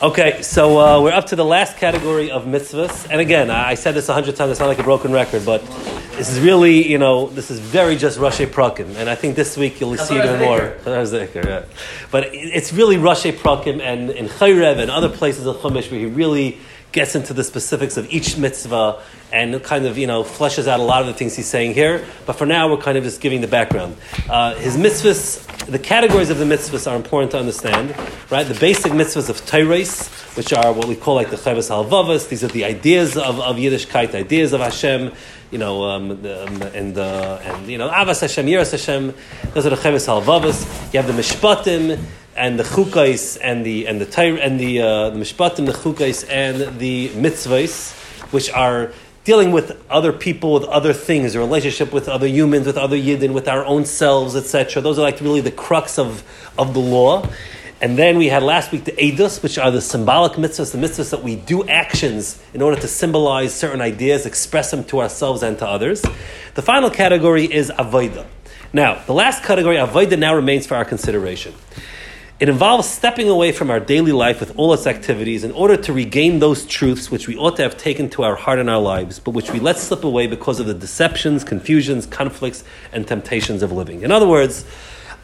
Okay, so uh, we're up to the last category of mitzvahs. And again, I I said this a hundred times, it's not like a broken record, but this is really, you know, this is very just Rashi Prakim. And I think this week you'll see even more. Chazar Zikr, yeah. But it- it's really Rashi Prakim and in Chayrev and other places of Chumash where he really gets into the specifics of each mitzvah and kind of, you know, fleshes out a lot of the things he's saying here. But for now, we're kind of just giving the background. Uh, his mitzvahs, the categories of the mitzvahs are important to understand, right? The basic mitzvahs of Tairais, which are what we call like the Chavas Halvavas. These are the ideas of, of Yiddishkeit, ideas of Hashem, you know, um, um, and, uh, and, you know, Avas Hashem, Yiras Hashem. Those are the Chavas Halvavas. You have the Mishpatim, and the chukais and the and the and the uh, the mishpatim, the chukais and the mitzvahs, which are dealing with other people, with other things, a relationship with other humans, with other yidden, with our own selves, etc. Those are like really the crux of of the law. And then we had last week the edus, which are the symbolic mitzvahs, the mitzvahs that we do actions in order to symbolize certain ideas, express them to ourselves and to others. The final category is avodah. Now, the last category, avodah, now remains for our consideration. It involves stepping away from our daily life with all its activities in order to regain those truths which we ought to have taken to our heart and our lives, but which we let slip away because of the deceptions, confusions, conflicts, and temptations of living. In other words,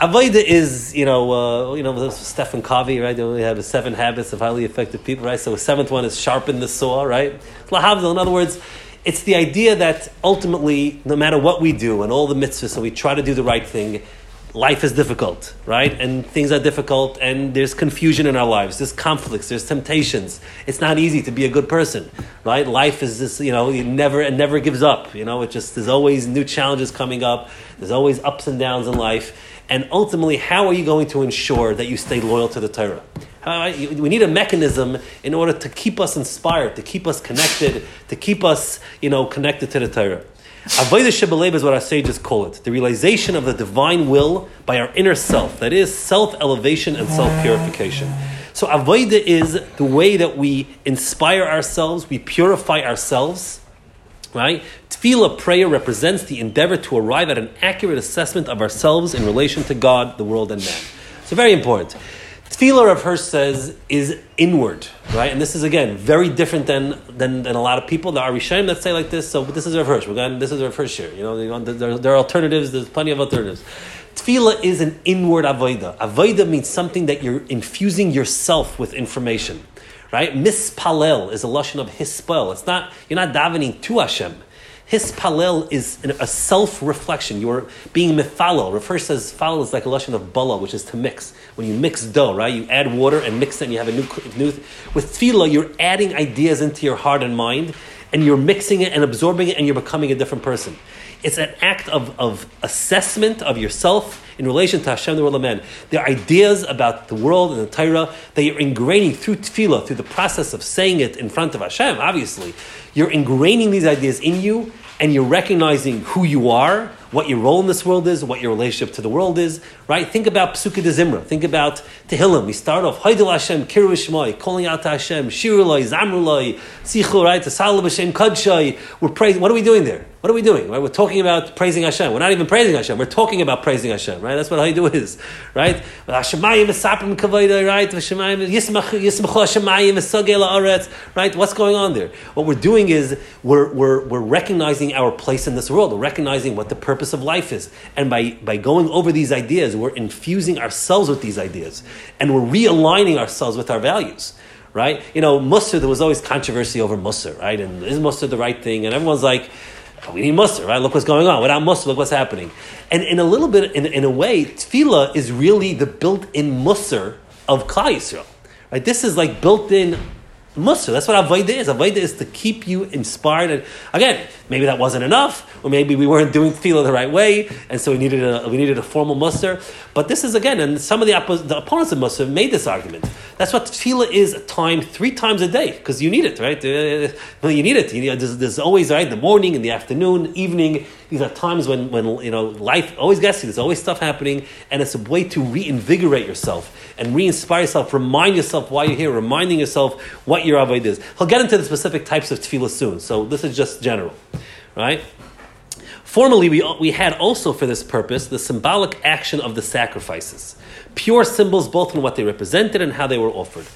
Avoida is, you know, uh, you know, Stephen Covey, right? We have the seven habits of highly effective people, right? So the seventh one is sharpen the saw, right? In other words, it's the idea that ultimately, no matter what we do and all the mitzvahs, so we try to do the right thing, life is difficult, right? And things are difficult, and there's confusion in our lives. There's conflicts. There's temptations. It's not easy to be a good person, right? Life is this, you know, it never it never gives up. You know, it just there's always new challenges coming up. There's always ups and downs in life, and ultimately, how are you going to ensure that you stay loyal to the Torah? We need a mechanism in order to keep us inspired, to keep us connected, to keep us, you know, connected to the Torah. Avodah Shebelev is what our sages call it. The realization of the divine will by our inner self. That is self-elevation and self-purification. So Avodah is the way that we inspire ourselves, we purify ourselves, right? Tefillah prayer represents the endeavor to arrive at an accurate assessment of ourselves in relation to God, the world, and man. So very important. Tefillah, Rav Hirsch says, is inward, right? And this is again very different than than, than a lot of people. There are Rishonim that say like this. So, this is Rav Hirsch. We're going. This is Rav Hirsch here. You know, there, there are alternatives. There's plenty of alternatives. Tefillah is an inward avodah. Avodah means something that you're infusing yourself with information, right? Mispalel is a lashon of hispel. It's not you're not davening to Hashem. Hispalel is a self-reflection. You're being mifalel. Rav Hirsch says falel is like a lashon of bala, which is to mix. When you mix dough, right? You add water and mix it, and you have a new, new. With tefillah, you're adding ideas into your heart and mind, and you're mixing it and absorbing it, and you're becoming a different person. It's an act of, of assessment of yourself in relation to Hashem, the world of men. There are ideas about the world and the Torah that you're ingraining through tefillah, through the process of saying it in front of Hashem, obviously. You're ingraining these ideas in you, and you're recognizing who you are, what your role in this world is, what your relationship to the world is, right? Think about Psukkah de Zimra. Think about Tehillim. We start off, Haidel Hashem, Kiru Shmai, calling out to Hashem, Shirulai, Zamrulai, Sichu, right? Tasal Hashem, Kadshai. We're praising. What are we doing there? What are we doing? Right? We're talking about praising Hashem. We're not even praising Hashem. We're talking about praising Hashem, right? That's what Haidu is, right? Hashemayim Esapim Kavayda, right? Hashemayim Yismachu Hashemayim right? What's going on there? What we're doing is we're, we're, we're recognizing our place in this world. We're recognizing what the purpose of life is. And by, by going over these ideas, we're infusing ourselves with these ideas. And we're realigning ourselves with our values right? You know, Musar, there was always controversy over Musar, right? And is Musar the right thing? And everyone's like, oh, we need Musar, right? Look what's going on. Without Musar, look what's happening. And in a little bit, in, in a way, Tefillah is really the built-in Musar of Klal Yisrael, right? This is like built-in Musar. That's what Avodah is. Avodah is to keep you inspired. And again, maybe that wasn't enough, or maybe we weren't doing tefillah the right way, and so we needed a we needed a formal Musar. But this is again, and some of the, the opponents of Musar made this argument. That's what tefillah is a time three times a day because you need it, right? Uh, you need it. You know, there's, there's always right the morning, in the afternoon, evening. These are times when when you know life always gets you. There's always stuff happening, and it's a way to reinvigorate yourself and re-inspire yourself. Remind yourself why you're here. Reminding yourself what your avodah is. He'll get into the specific types of tefillah soon. So this is just general, right? Formerly, we, we had also for this purpose the symbolic action of the sacrifices, pure symbols both in what they represented and how they were offered.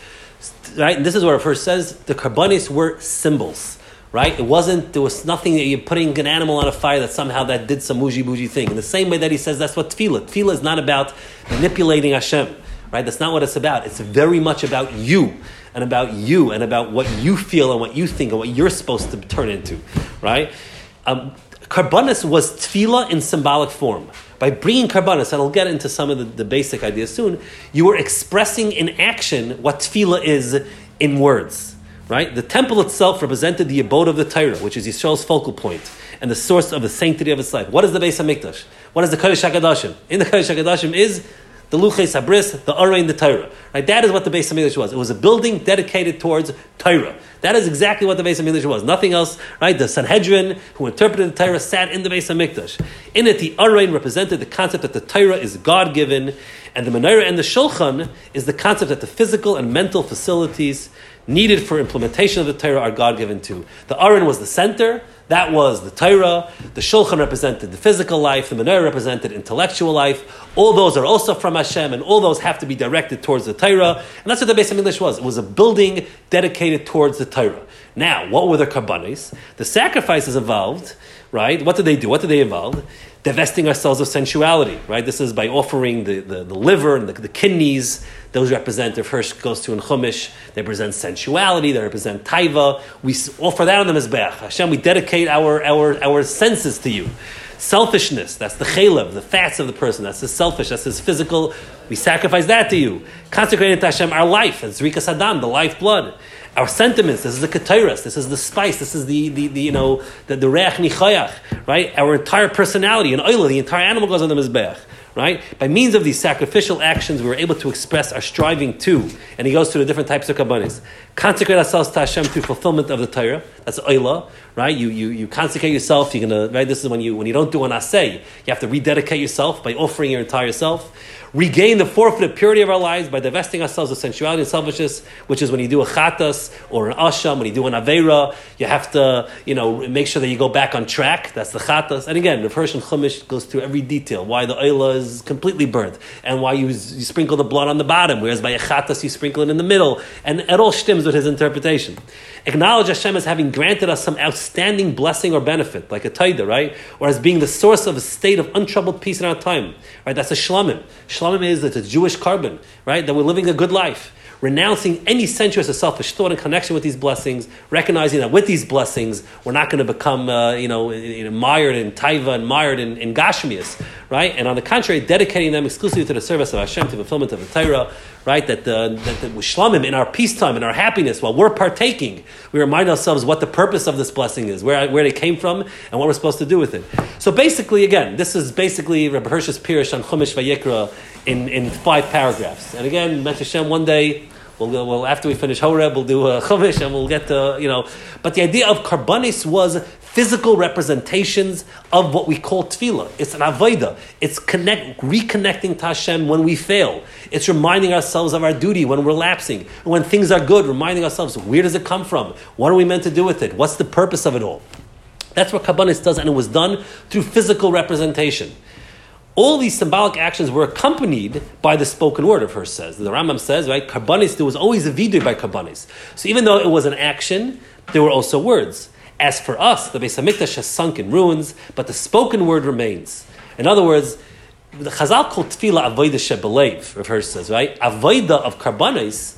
right? And this is what it first says: the karbanis were symbols, right? It wasn't. There was nothing that you're putting an animal on a fire that somehow that did some bougie bougie thing. In the same way that he says that's what tefillah. Tefillah is not about manipulating Hashem, right? That's not what it's about. It's very much about you and about you and about what you feel and what you think and what you're supposed to turn into, right? Um, Karbanis was tefillah in symbolic form. By bringing karbanis, and I'll get into some of the, the, basic ideas soon, you were expressing in action what tefillah is in words. Right? The temple itself represented the abode of the Torah, which is Yisrael's focal point and the source of the sanctity of its life. What is the Beis Hamikdash? What is the Kodesh Hakadoshim? In the Kodesh Hakadoshim is the Luchei Sabris, the Arein, the Torah. Right? That is what the base Beis Hamikdash was. It was a building dedicated towards Torah. That is exactly what the base Beis Hamikdash was. Nothing else. Right? The Sanhedrin, who interpreted the Torah, sat in the Beis Hamikdash. In it, the Arein represented the concept that the Torah is God given, and the Menorah and the Shulchan is the concept that the physical and mental facilities needed for implementation of the Torah are God given too. The Aron was the center. That was the Torah. The Shulchan represented the physical life. The Menorah represented intellectual life. All those are also from Hashem, and all those have to be directed towards the Torah. And that's what the Beis Hamikdash was. It was a building dedicated towards the Torah. Now, what were the karbanis? The sacrifices involved, right? What did they do? What did they involve? divesting ourselves of sensuality, right? This is by offering the, the, the liver and the, the, kidneys. Those represent, if Hirsch goes to in Chumash, they represent sensuality, they represent taiva. We offer that on the Mizbeach. Hashem, we dedicate our, our, our senses to you. Selfishness, that's the chalev, the fats of the person, that's the selfish, that's his physical. We sacrifice that to you. Consecrated to Hashem, our life, as Rika Saddam, the lifeblood our sentiments. This is the ketairas. This is the spice. This is the, the, the you know the, the reach nichayach, right? Our entire personality and oila, the entire animal goes on the mizbeach, right? By means of these sacrificial actions, we were able to express our striving to, and he goes through the different types of karbanis. Consecrate ourselves to Hashem through fulfillment of the Torah. That's oila, right? You, you, you consecrate yourself. You're gonna right. This is when you when you don't do an asay, you have to rededicate yourself by offering your entire self regain the forfeited purity of our lives by divesting ourselves of sensuality and selfishness, which is when you do a chatas or an asham, when you do an avera, you have to, you know, make sure that you go back on track. That's the chatas. And again, the Persian Chumash goes through every detail, why the oila is completely burnt, and why you, you sprinkle the blood on the bottom, whereas by a chatas you sprinkle it in the middle, and it all stems with his interpretation. Acknowledge Hashem as having granted us some outstanding blessing or benefit, like a taida, right? Or as being the source of a state of untroubled peace in our time, right? That's a shlamim. Shlamim is that it's a Jewish carbon, right? That we're living a good life renouncing any sensuous or selfish thought in connection with these blessings, recognizing that with these blessings, we're not going to become, uh, you, know, mired in taiva and mired in, in gashmias, right? And on the contrary, dedicating them exclusively to the service of Hashem, to fulfillment of the Torah, right? That the, that the shlamim, in our peacetime, in our happiness, while we're partaking, we remind ourselves what the purpose of this blessing is, where, where they came from, and what we're supposed to do with it. So basically, again, this is basically Rabbi Hirsch's Pirish on Chumash Vayikra in, in five paragraphs. And again, Met Hashem, one day, we'll, we'll, after we finish Horeb, we'll do a Chumash and we'll get to, you know. But the idea of Karbanis was physical representations of what we call tefillah. It's an avodah. It's connect, reconnecting to Hashem when we fail. It's reminding ourselves of our duty when we're lapsing. When things are good, reminding ourselves, where does it come from? What are we meant to do with it? What's the purpose of it all? That's what Karbanis does, and it was done through physical representation all these symbolic actions were accompanied by the spoken word of her says. The Rambam says, right, Karbanis, there was always a vidui by Karbanis. So even though it was an action, there were also words. As for us, the Beis HaMikdash has sunk in ruins, but the spoken word remains. In other words, the Chazal called tefillah avodah shebelev, Rav says, right? Avodah of Karbanis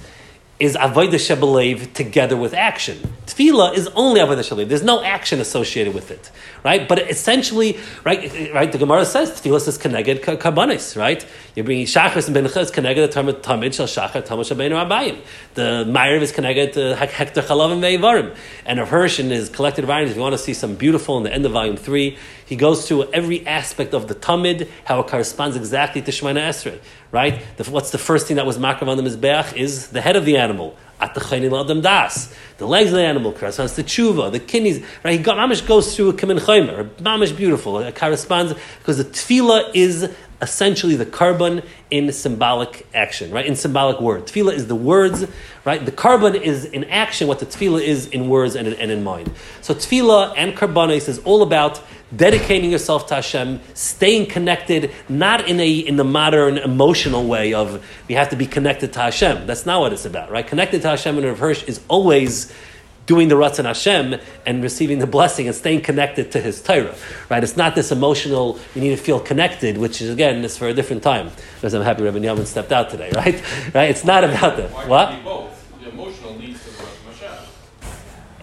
is avodah shebelev together with action. Tefillah is only avodah shebelev. There's no action associated with it, right? But essentially, right, right. The Gemara says tefillah is connected karbanis, right? You're bringing shachris and bencha is connected to tamid shel shachar tamid shel abayim. The ma'ariv is connected to uh, hektar chalav and veivarim. And Rav Hirsch in his collected writings, if you want to see some beautiful in the end of volume three, he goes through every aspect of the tamid, how it corresponds exactly to Shemana Esrei right? The, what's the first thing that was makav on the mizbeach is the head of the animal. At the das, the legs of the animal corresponds to tshuva, the kidneys. Right? He got, mamish goes through a kimin chaymer, mamish beautiful. It corresponds because the tefillah is essentially the korban in symbolic action, right? In symbolic word. Tefillah is the words, right? The korban is in action what the tefillah is in words and in, and in mind. So tefillah and karbanis is all about dedicating yourself to Hashem, staying connected, not in a in the modern emotional way of we have to be connected to Hashem. That's not what it's about, right? Connected to Hashem in Rav Hirsch is always doing the Ratzon Hashem and receiving the blessing and staying connected to His Torah, right? It's not this emotional, you need to feel connected, which is, again, is for a different time. Because I'm happy Rabbi Yamin stepped out today, right? Right? It's not about that. What? can't it be both? The emotional leads to the Ratzon Hashem.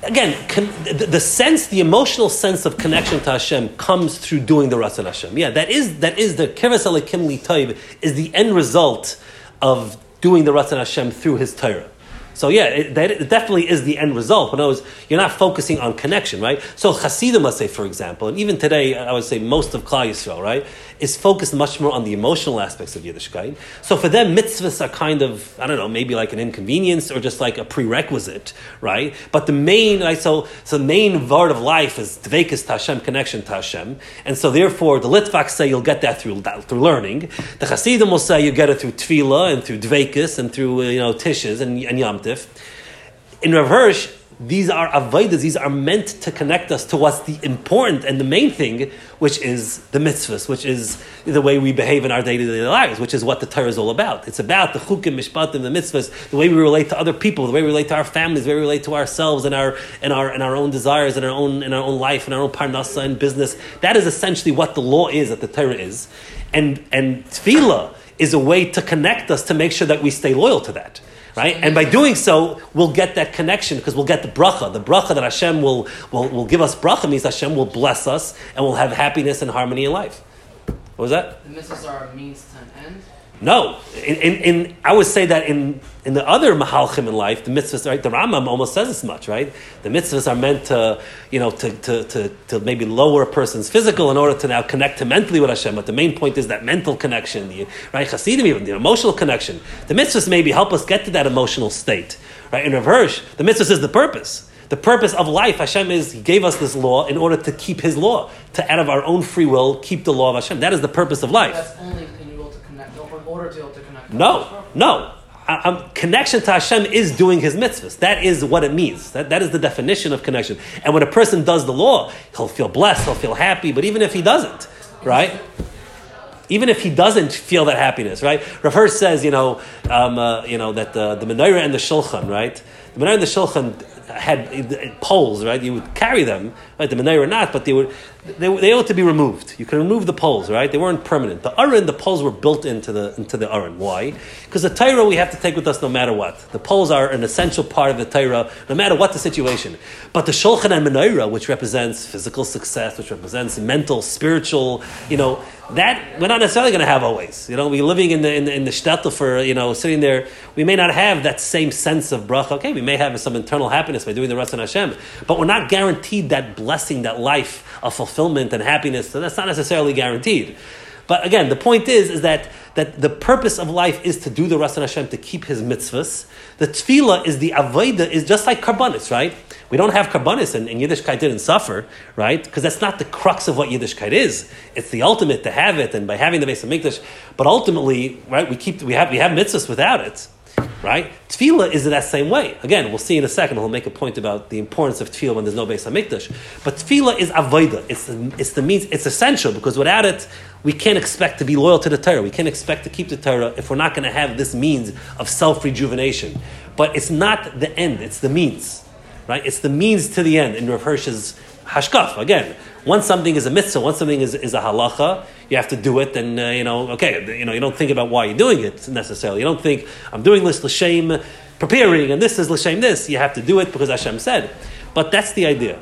Again, con- the, the sense, the emotional sense of connection to Hashem comes through doing the Ratzon Hashem. Yeah, that is that is the Kiras Alekim Li Toiv is the end result of doing the Ratzon Hashem through His Torah. So yeah, it, that it definitely is the end result. But words, you're not focusing on connection, right? So Hasidim, let's say, for example, and even today, I would say most of Klal Yisrael, right, is focused much more on the emotional aspects of Yiddishkeit. So for them, mitzvahs are kind of, I don't know, maybe like an inconvenience or just like a prerequisite, right? But the main, right, so, so the main word of life is dvekas to Hashem, connection to Hashem. And so therefore, the Litvaks say you'll get that through, through learning. The Hasidim will say you get it through tefillah and through dvekas and through, uh, you know, tishes and, and yamtiv. In Hirsch, these are avodas, these are meant to connect us to what's the important and the main thing, which is the mitzvahs, which is the way we behave in our day-to-day lives, which is what the Torah is all about. It's about the chukim, mishpatim, the mitzvahs, the way we relate to other people, the way we relate to our families, the way we relate to ourselves and our and our and our own desires and our own in our own life and our own parnasa and business. That is essentially what the law is, that the Torah is. And and tefillah is a way to connect us to make sure that we stay loyal to that. Right? And by doing so, we'll get that connection because we'll get the bracha. The bracha that Hashem will, will, will give us bracha means Hashem will bless us and we'll have happiness and harmony in life. What was that? The mitzvahs are a means to an end. No. In, in, in, I would say that in, in the other mahalchim in life, the mitzvahs, right? The Rambam almost says as much, right? The mitzvahs are meant to, you know, to, to, to, to maybe lower a person's physical in order to now connect to mentally with Hashem. But the main point is that mental connection, the, right? Hasidim even, the emotional connection. The mitzvahs maybe help us get to that emotional state, right? In reverse, the mitzvahs is the purpose. The purpose of life, Hashem is, He gave us this law in order to keep His law, to out of our own free will, keep the law of Hashem. That is the purpose of life. That's only in will to connect, or in order to be able to connect. No, no. I- connection to Hashem is doing his mitzvahs. That is what it means. That, that is the definition of connection. And when a person does the law, he'll feel blessed, he'll feel happy. But even if he doesn't, right? Even if he doesn't feel that happiness, right? Rav Hirsch says, you know, um, uh, you know that the, the menorah and the shulchan, right? The menorah and the shulchan had poles, right? You would carry them, right? The menorah not, but they would they, they ought to be removed. You can remove the poles, right? They weren't permanent. The aron, the poles were built into the into the aron. Why? Because the Torah we have to take with us no matter what. The poles are an essential part of the Torah, no matter what the situation. But the shulchan and menorah, which represents physical success, which represents mental, spiritual, you know, that we're not necessarily going to have always. You know, we're living in the in the, in the shtetl for you know sitting there. We may not have that same sense of bracha. Okay, we may have some internal happiness by doing the rest of Hashem, but we're not guaranteed that blessing, that life of fulfillment and happiness. So that's not necessarily guaranteed. But again, the point is, is that, that the purpose of life is to do the Ratzon Hashem, to keep his mitzvahs. The tefillah is the avodah, is just like karbanis, right? We don't have karbanis, and, and Yiddishkeit didn't suffer, right? Because that's not the crux of what Yiddishkeit is. It's the ultimate to have it, and by having the base of Mikdash. But ultimately, right, we keep we have we have mitzvahs without it, right? Tefillah is that same way. Again, we'll see in a second. We'll make a point about the importance of tefillah when there's no base of Mikdash. But tefillah is avodah. It's it's the means. It's essential because without it, we can't expect to be loyal to the Torah. We can't expect to keep the Torah if we're not going to have this means of self rejuvenation. But it's not the end. It's the means, right? It's the means to the end. In Rav Hirsch's hashkaf again. Once something is a mitzvah, once something is, is a halacha, you have to do it, and uh, you know, okay, you know, you don't think about why you're doing it necessarily. You don't think I'm doing this l'shem preparing, and this is l'shem this. You have to do it because Hashem said. But that's the idea,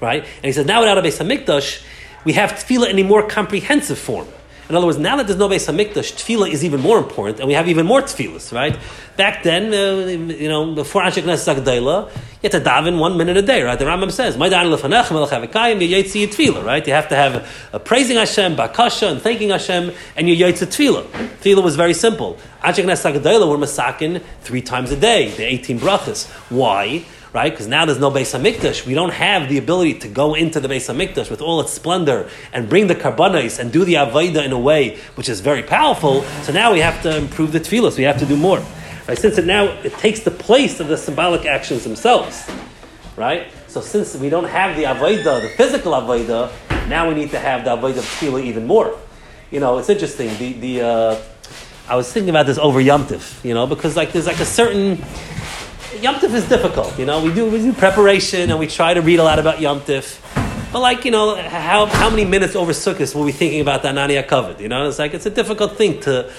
right? And he says now without a Beis Hamikdash, we have tefillah in a more comprehensive form. In other words, now that there's no Beis Hamikdash, tefillah is even more important, and we have even more tefillahs, right? Back then, uh, you know, before Anshe Knesset Zakdaila, you had to daven one minute a day, right? The Rambam says, "My daven lefanech melech havikayim yitzi tefillah," right? You have to have a praising Hashem, bakasha, and thanking Hashem, and you yitzi tefillah. Tefillah was very simple. Anshe Knesset Zakdaila were masakin three times a day, the eighteen brachas. Why? Right? Because now there's no Beis Hamikdash. We don't have the ability to go into the Beis Hamikdash with all its splendor and bring the karbanis and do the avodah in a way which is very powerful. So now we have to improve the tefillah. So we have to do more, right? Since it now it takes the place of the symbolic actions themselves, right? So since we don't have the avodah, the physical avodah, Now we need to have the avodah of tefillah even more. You know, it's interesting. The the uh, I was thinking about this over Yom Tif, you know, because like there's like a certain Yom Tif is difficult. You know, we do we do preparation and we try to read a lot about Yom Tif. But like you know, how how many minutes over Sukkot were we thinking about that Nania covered? You know, it's like it's a difficult thing to,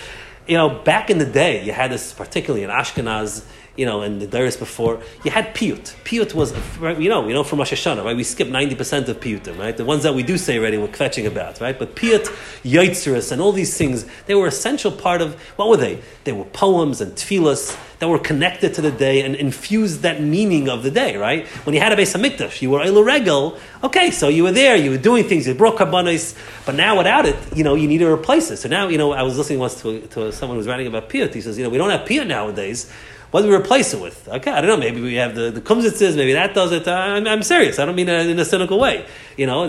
you know, back in the day, you had this particularly in Ashkenaz you know, and the Darius before, you had piyut. Piyut was, you know, we know from Rosh Hashanah, right? We skip 90% of piyutim, right? The ones that we do say already, we're kvetching about, right? But piyut, yitzurus, and all these things, they were essential part of, what were they? They were poems and tefillas that were connected to the day and infused that meaning of the day, right? When you had a Beis HaMikdash, you were Eilu Regel, okay, so you were there, you were doing things, you brought karbanis, but now without it, you know, you need to replace it. So now, you know, I was listening once to, to someone who was writing about piyut, he says, you know, we don't have piyut nowadays, what do we replace it with? Okay, I don't know. Maybe we have the, the kumzitzes, maybe that does it. I'm, I'm serious. I don't mean it in a cynical way. You know,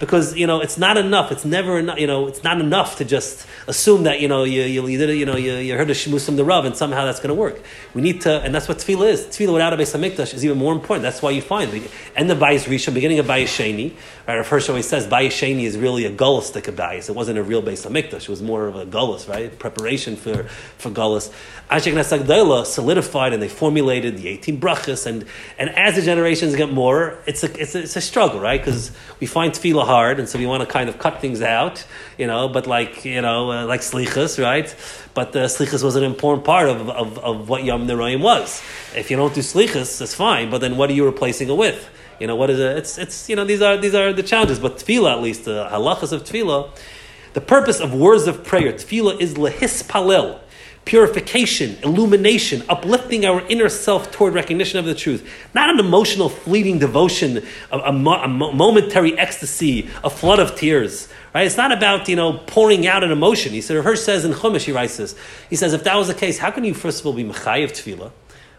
because, you know, it's not enough. It's never enough. You know, it's not enough to just assume that, you know, you, you, you did it, you know, you, you heard a shemus from the Rav and somehow that's going to work. We need to, and that's what tefillah is. Tefillah without a Beis HaMikdash is even more important. That's why you find the end of Bayis Rishon, beginning of Bayis Sheni, right? Rav Hirsch always says Bayis Sheni is really a gullus of Bayis. It wasn't a real Beis HaMikdash. It was more of a gullus, right? Preparation for, for gullus. Ashek Nasagdela solidified and they formulated the 18 brachas, and, and as the generations get more, it's a, it's a, it's a struggle, right? Because we find tefillah hard, and so we want to kind of cut things out, you know, but like, you know, uh, like slichas, right? But uh, slichas was an important part of, of, of what Yom Nirayim was. If you don't do slichas, that's fine, but then what are you replacing it with? You know, what is it? It's, it's, you know, these are, these are the challenges, but tefillah, at least, the halachas of tefillah, the purpose of words of prayer, tefillah is lehispalel purification, illumination, uplifting our inner self toward recognition of the truth. Not an emotional, fleeting devotion, a, a, a, momentary ecstasy, a flood of tears. Right? It's not about you know pouring out an emotion. He said, Hirsch says in Chumash, he writes this. He says, if that was the case, how can you first of all be mechayiv tefillah?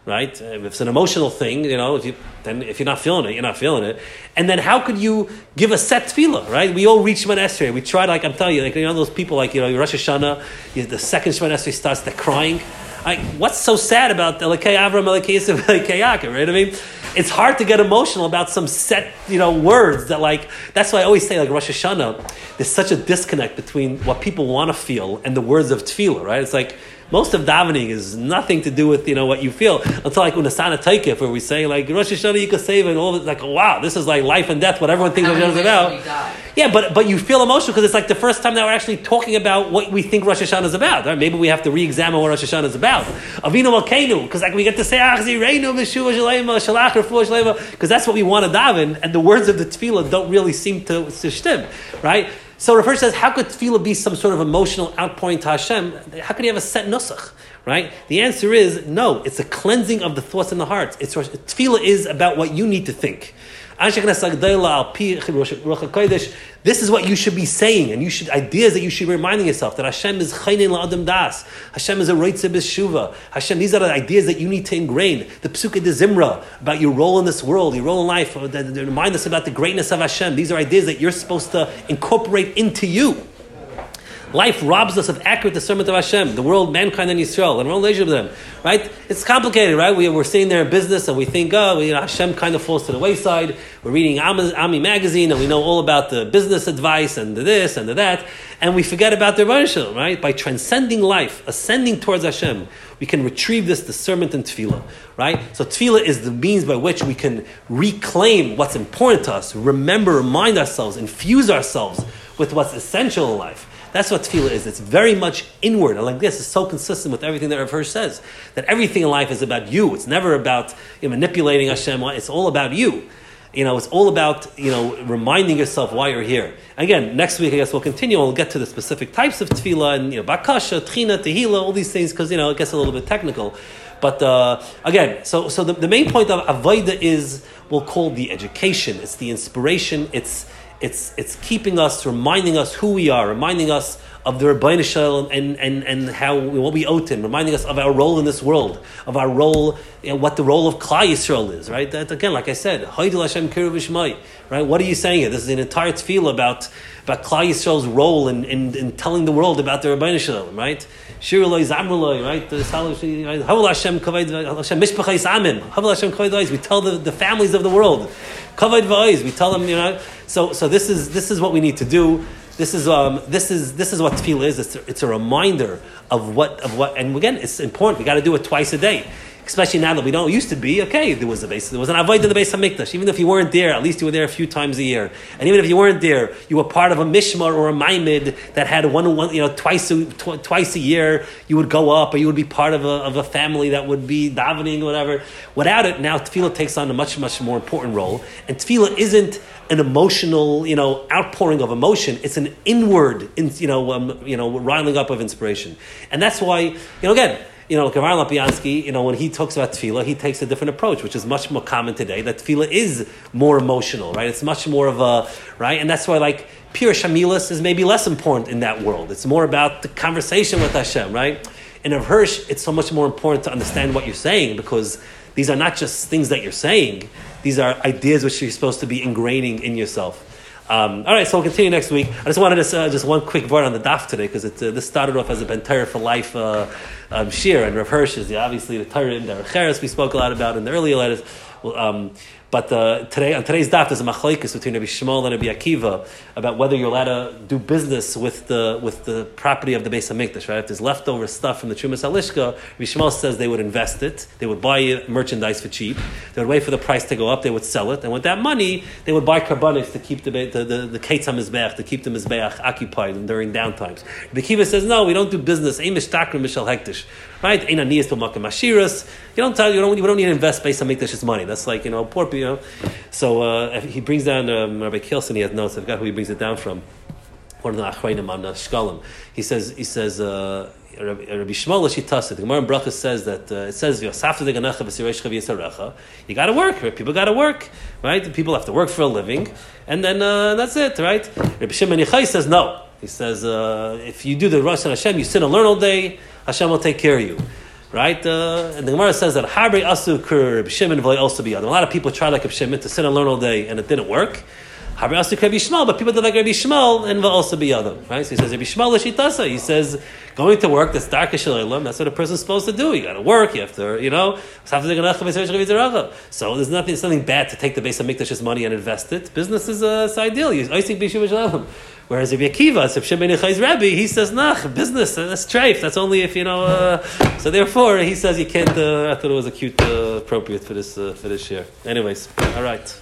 Right? Uh, if it's an emotional thing, you know, if you then if you're not feeling it, you're not feeling it. And then how could you give a set tefillah, right? We all reach Shemon Esrei. We try, like I'm telling you, like you know those people, like you know, Rosh Hashanah, you, the second Shemon Esrei starts, they're crying. Like, what's so sad about Elekei Avram, Elekei Yisrael, Yaakov, right? I mean, it's hard to get emotional about some set, you know, words that like, that's why I always say like Rosh Hashanah, there's such a disconnect between what people want to feel and the words of tefillah, right? It's like, most of davening is nothing to do with you know what you feel until like unasana taikif where we say like Rosh Hashanah you can save and all like wow this is like life and death what everyone thinks Rosh Hashanah is about. Yeah, but but you feel emotional because it's like the first time that we're actually talking about what we think Rosh Hashanah is about. Right? Maybe we have to re-examine what Rosh Hashanah is about. Avinu Malkeinu because like we get to say ah, because that's what we want to daven and the words of the tefillah don't really seem to, to shtim, right? So Rav says, how could tefillah be some sort of emotional outpouring to Hashem? How could you have a set nusach? Right? The answer is no. It's a cleansing of the thoughts in the heart. It's tefillah is about what you need to think. This is what you should be saying, and you should ideas that you should be reminding yourself that Hashem is chaynin la'adam das. Hashem is a reitzah b'shuva. Hashem, these are the ideas that you need to ingrain. The psukkah de zimra about your role in this world, your role in life. That remind us about the greatness of Hashem. These are ideas that you're supposed to incorporate into you. Life robs us of accurate discernment of Hashem, the world, mankind, and Yisrael, and relationship with them. Right? It's complicated, right? We, we're sitting there in business and we think, oh, you know, Hashem kind of falls to the wayside. We're reading Ami magazine and we know all about the business advice and the this and the that, and we forget about the Rebbeinu right? By transcending life, ascending towards Hashem, we can retrieve this discernment in tefillah, right? So tefillah is the means by which we can reclaim what's important to us, remember, remind ourselves, infuse ourselves with what's essential in life. That's what tefillah is. It's very much inward. And like this, is so consistent with everything that Rav Hirsch says. That everything in life is about you. It's never about you know, manipulating Hashem. It's all about you. You know, it's all about, you know, reminding yourself why you're here. Again, next week, I guess we'll continue. We'll get to the specific types of tefillah and, you know, bakasha, tchina, tehillah, all these things, because, you know, it gets a little bit technical. But uh, again, so, so the, the main point of Avodah is, we'll call the education. It's the inspiration. It's, it's, it's keeping us, reminding us who we are, reminding us of the Rabbeinu Shalom and, and, and how what we owe to him, reminding us of our role in this world, of our role, you know, what the role of Klal Yisrael is, right? That again, like I said, Hashem right? What are you saying here? This is an entire tefillah about about Klal Yisrael's role in, in, in telling the world about the Rabbeinu Shalom, right? Shiruloi Zamruloi, right? Havul Hashem Hashem Hashem. We tell the, the families of the world, Kavod V'Ois. We tell them, you know. So so this is this is what we need to do. This is um, this is this is what tefillah is. It's a, it's a reminder of what of what, and again, it's important. We got to do it twice a day, especially now that we don't used to be. Okay, there was a base, there was an avoid in the base of mikdash. Even if you weren't there, at least you were there a few times a year. And even if you weren't there, you were part of a mishmar or a maimid that had one one you know twice a, tw- twice a year. You would go up, or you would be part of a, of a family that would be davening or whatever. Without it, now tefillah takes on a much much more important role, and tefillah isn't an emotional, you know, outpouring of emotion. It's an inward, in, you know, um, you know, riling up of inspiration, and that's why, you know, again, you know, Kavar Lapiansky, you know, when he talks about tefillah, he takes a different approach, which is much more common today. That tefillah is more emotional, right? It's much more of a right, and that's why, like, pure shamilas is maybe less important in that world. It's more about the conversation with Hashem, right? In Rav Hirsch, it's so much more important to understand what you're saying because these are not just things that you're saying; these are ideas which you're supposed to be ingraining in yourself. Um, all right, so we'll continue next week. I just wanted to uh, just one quick word on the daf today because uh, this started off as a Ben Torah for life uh, um, shir, and Rav Hirsch is obviously the Torah in the Cheres we spoke a lot about in the earlier letters. Well, um, but uh, today on today's daf there's a machlekes between Rabbi Yishmael and Rabbi Akiva about whether you're allowed to do business with the with the property of the Beis Hamikdash. Right, if there's leftover stuff from the Trumas Halishka, Rabbi Yishmael says they would invest it, they would buy merchandise for cheap, they would wait for the price to go up, they would sell it, and with that money they would buy karbanis to keep the the the, the to keep the Mizbeach occupied during downtimes. Rabbi Akiva says no, we don't do business. Amish Takrim Mishal Hektish. Right, Ein Aniyas Makam Ashiras. You don't tell you don't you don't need to invest based on Mikdash's money. That's like you know poor people. You know? So uh, he brings down um, Rabbi Kilson. He has notes. I forgot who he brings it down from. One of the Achronim on uh, Shkalim. He says he says. Uh, Rabbi Yishmael Lashitasa, the Gemara in Bracha says that uh, it says You got to work. Right? People got to work, right? People have to work for a living, and then uh, that's it, right? Rabbi Shimon Yochai says no. He says uh, if you do the Rosh Hashem, you sit and learn all day. Hashem will take care of you. Right? Uh, and the Gemara says that Habri Asu Kur Shimon also be A lot of people try like Reb Shimon to sit and learn all day and it didn't work. Habri Asu Rabbi Yishmael, but people did like Rabbi Yishmael and will also be other. Right? So he says Rabbi Yishmael Lashitasa. He says going to work, that's dark That's what a person's supposed to do. You got to work. You have to, you know. So there's nothing, there's nothing bad to take the base of Mikdash's money and invest it. Business is uh, it's ideal. Think Whereas if Akiva, if Shimon Yochai's Rabbi, he says, nah, business, that's treif. That's only if, you know, uh, so therefore he says you can't, uh, I thought it was a cute, uh, appropriate for this, uh, for this year. Anyways, all right.